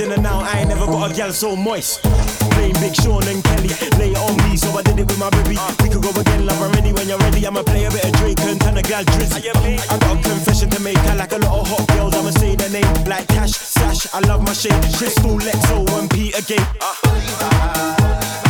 in and out. I ain't never got a gal so moist. Playing Big Sean and Kelly, lay on me, so I did it with my baby. We could go again, love, I'm ready when you're ready. I'ma play a bit of Drake and turn a gal drizzy. I got a confession to make, I like a lot of hot girls. I'ma say their name like Cash, Sash. I love my shape, Crystal, Lexo, and Peter Gate.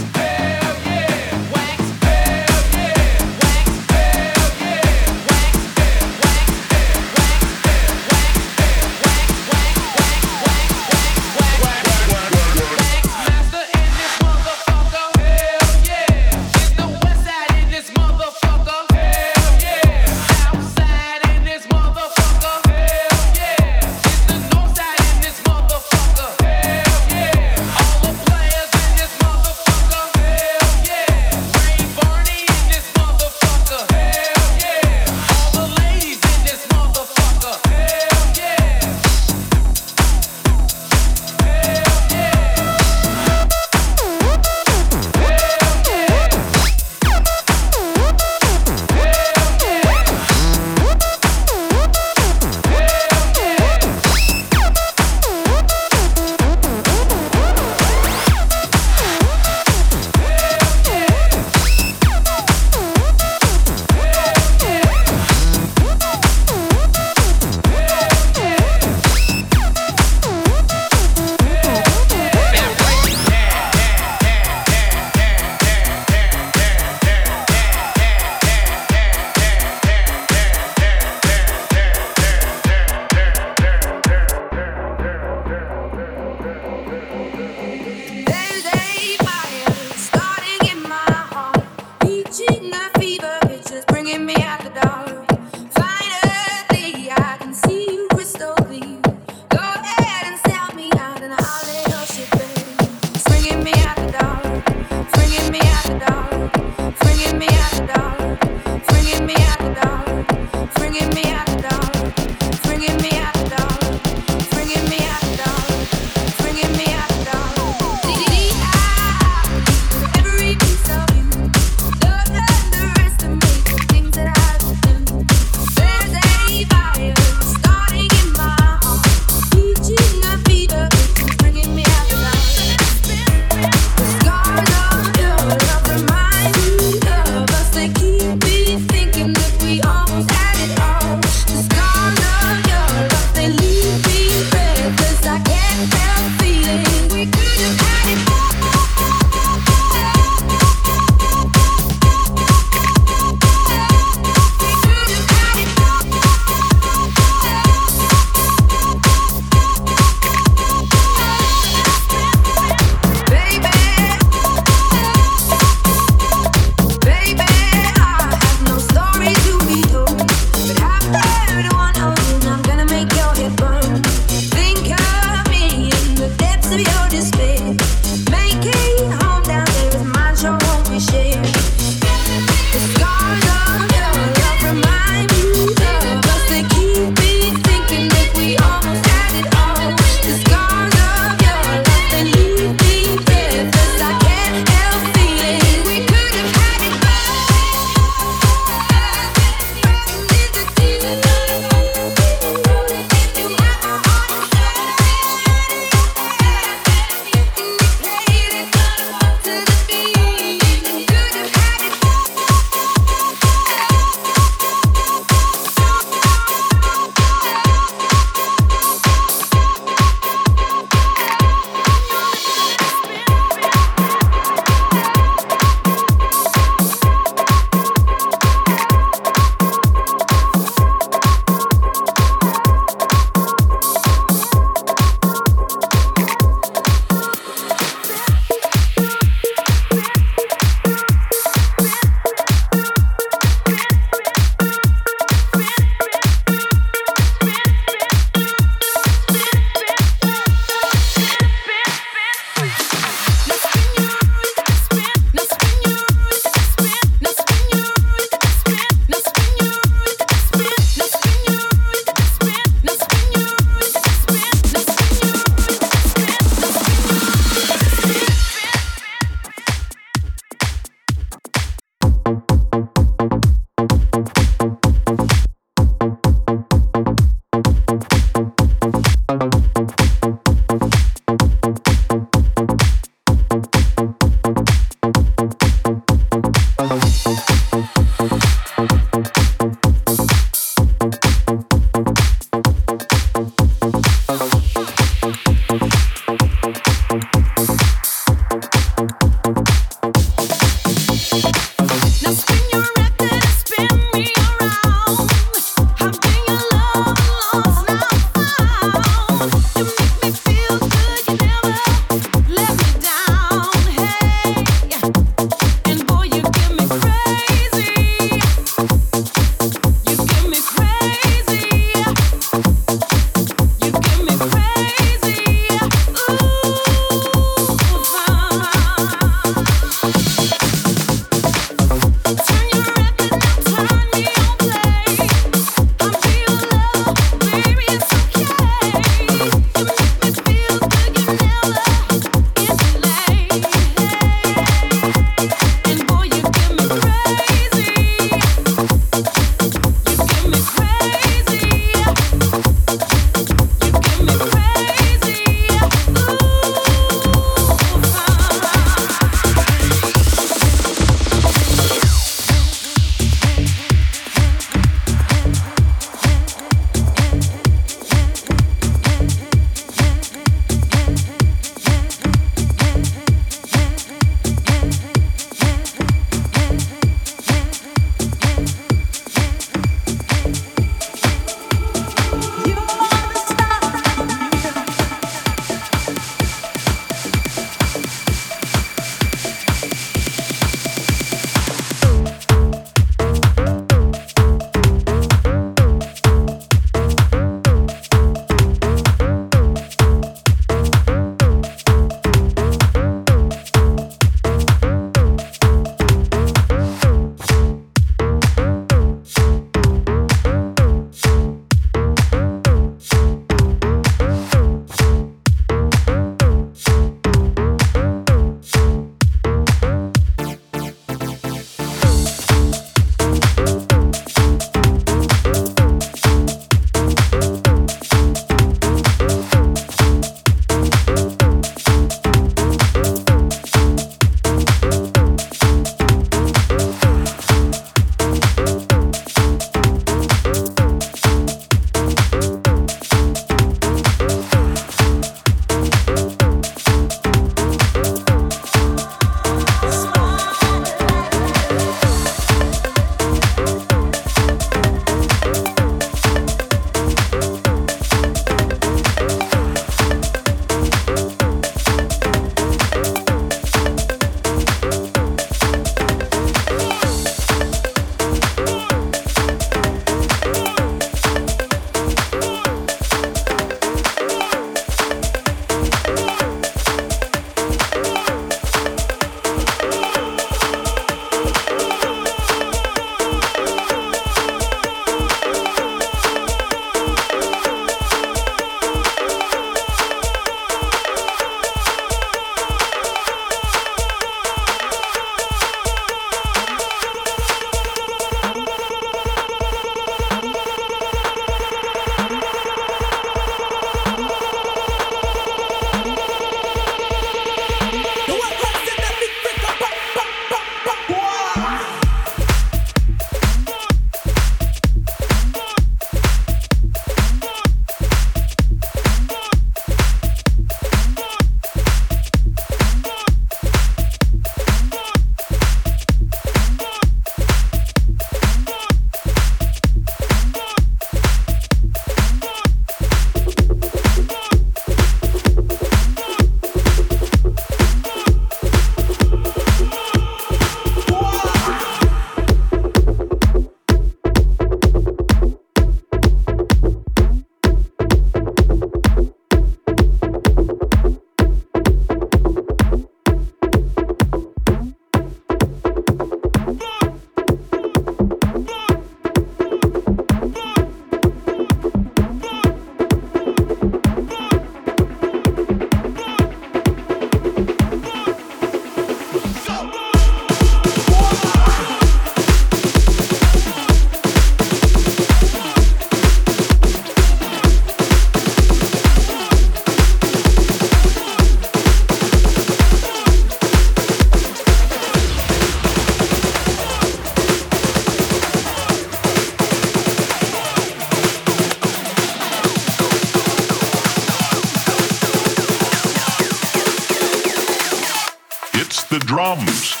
drums.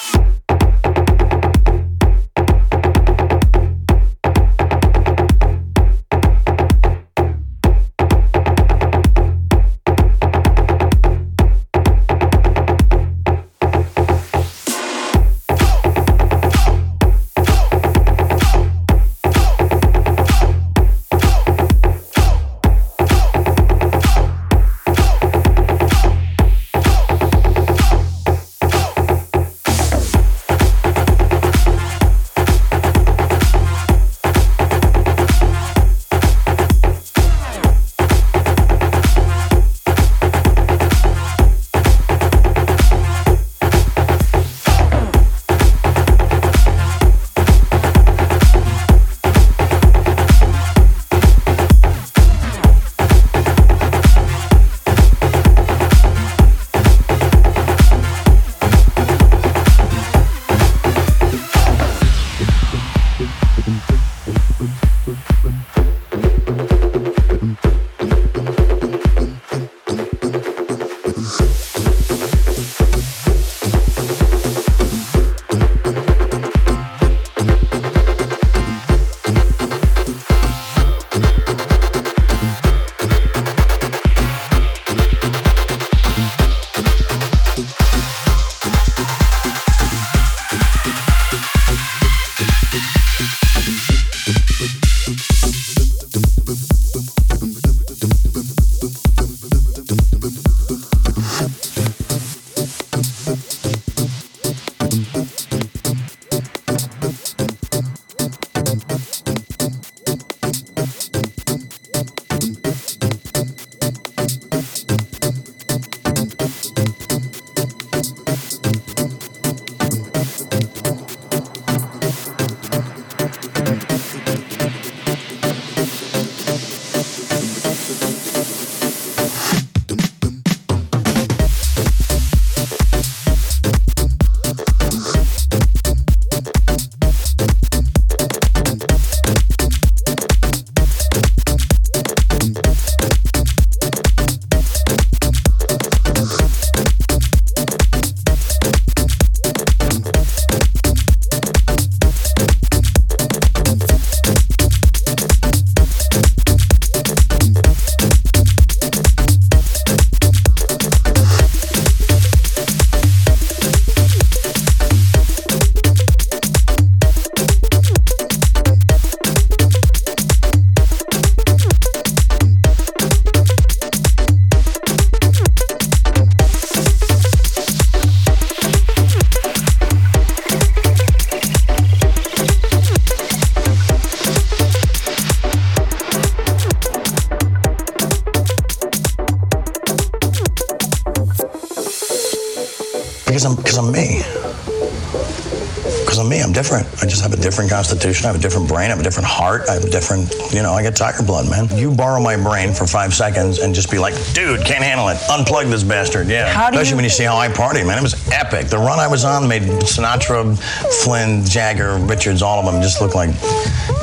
I have a different brain. I have a different heart. I have a different, you know, I get tiger blood, man. You borrow my brain for five seconds and just be like, dude, can't handle it. Unplug this bastard. Yeah. How do Especially you- when you see how I party, man. It was epic. The run I was on made Sinatra, Flynn, Jagger, Richards, all of them just look like,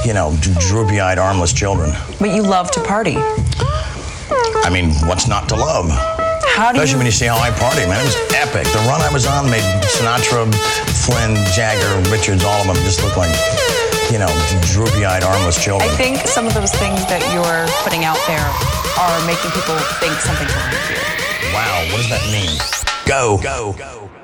you know, droopy eyed, armless children. But you love to party. I mean, what's not to love? How do Especially you when you see how I party, man. It was epic. The run I was on made Sinatra, Flynn, Jagger, Richards, all of them just look like, you know, droopy-eyed, armless children. I think some of those things that you're putting out there are making people think something's wrong with you. wow, what does that mean? Go. Go. Go. Go.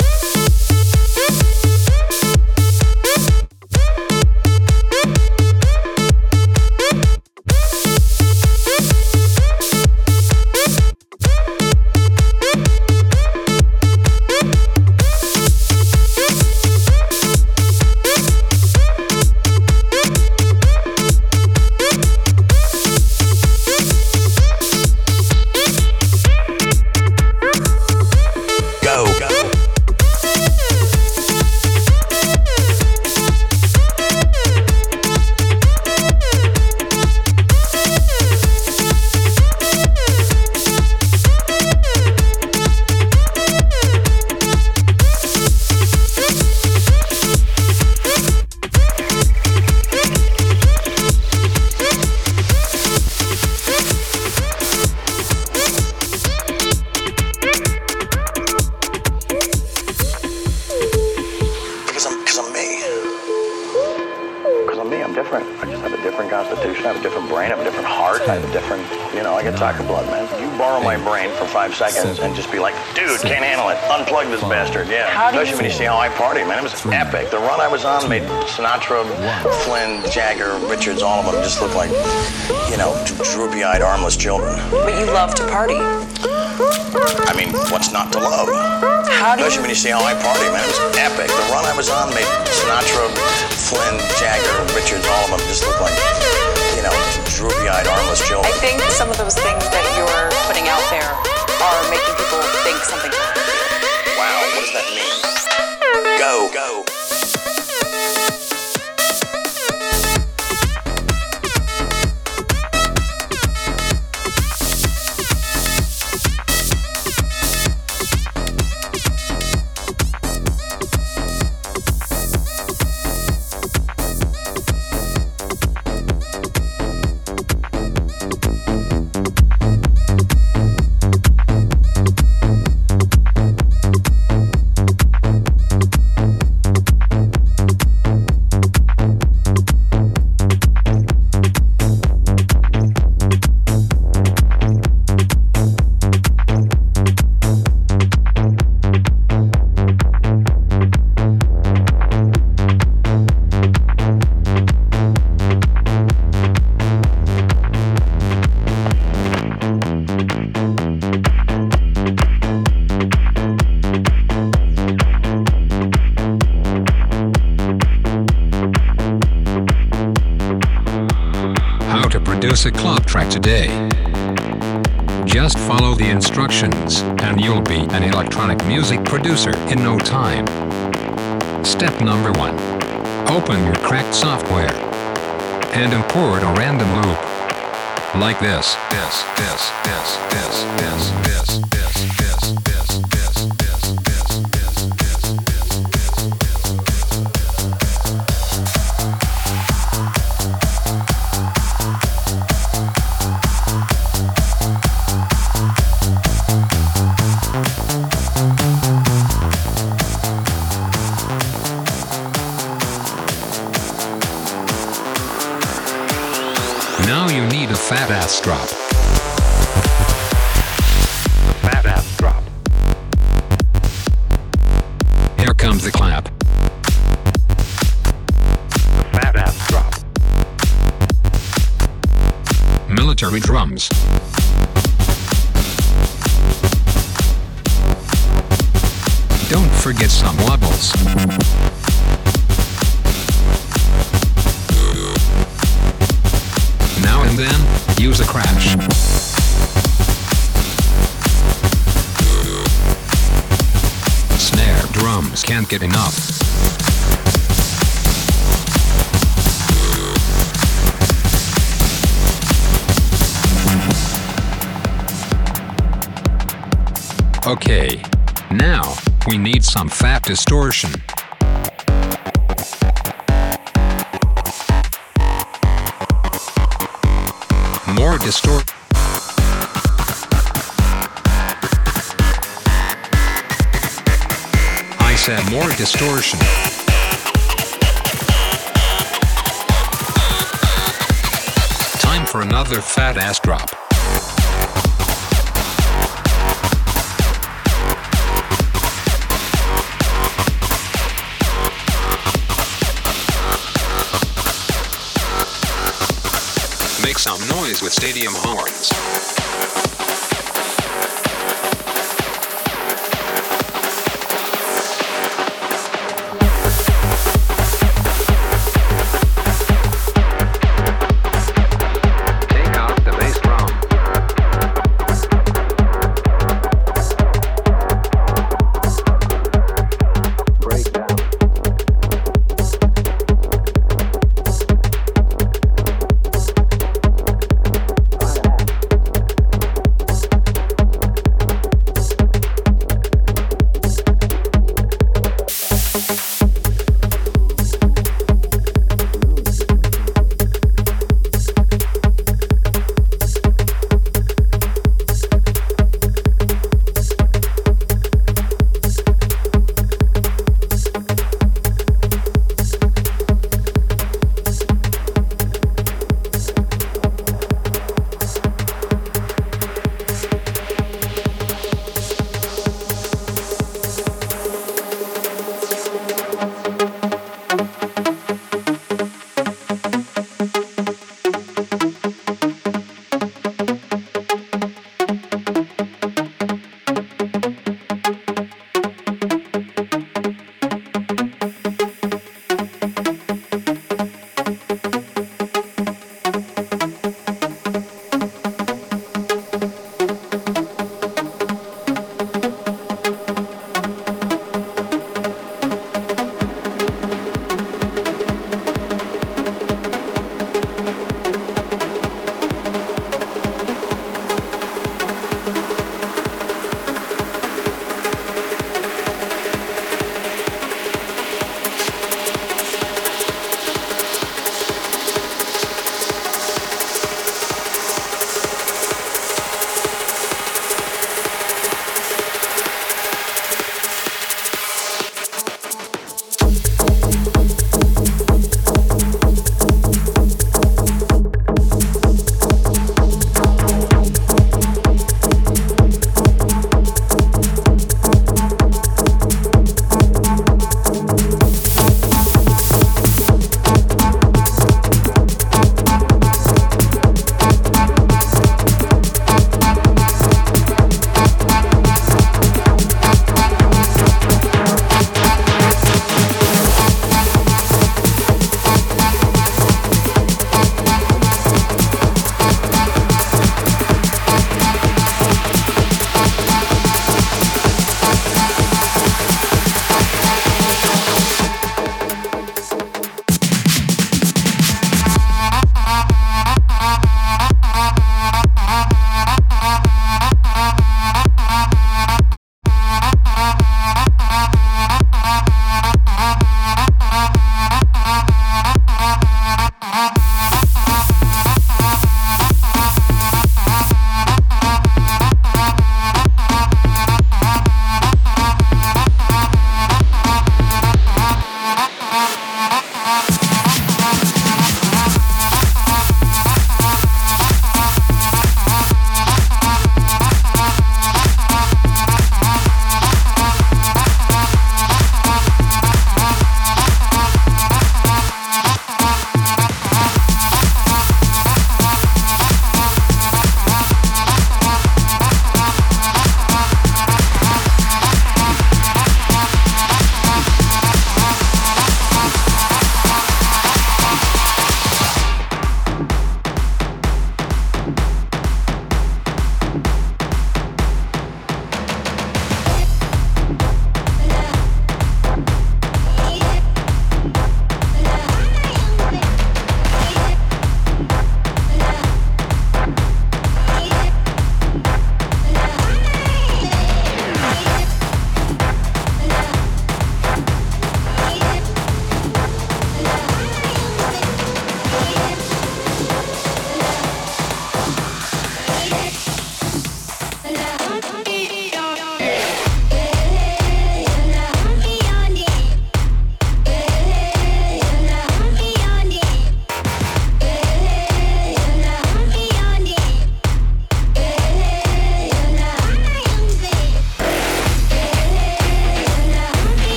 Can't handle it. Unplug this bastard. Yeah. How do you- Especially when you see how I party, man. It was epic. The run I was on made Sinatra, Flynn, Jagger, Richards, all of them just look like, you know, droopy-eyed, armless children. But you love to party. I mean, what's not to love? How do Especially you when you see how I party, man. It was epic. The run I was on made Sinatra, Flynn, Jagger, Richards, all of them just look like, you know, droopy-eyed, armless I think some of those things that you're putting out there are making people think something's wrong with you. Wow, what does that mean? Go. Go. Track today. Just follow the instructions, and you'll be an electronic music producer in no time. Step number one Open your cracked software and import a random loop. Like this. This, this, this, this, this, this, this, this, this, this, this, this, ass drop. Fat ass drop. Here comes the clap. Fat ass drop. Military drums. Don't forget some wobbles. Crash. Snare drums can't get enough. Okay. Now, we need some fat distortion. 100% more distortion. Time for another fat ass drop. Make some noise with stadium horns.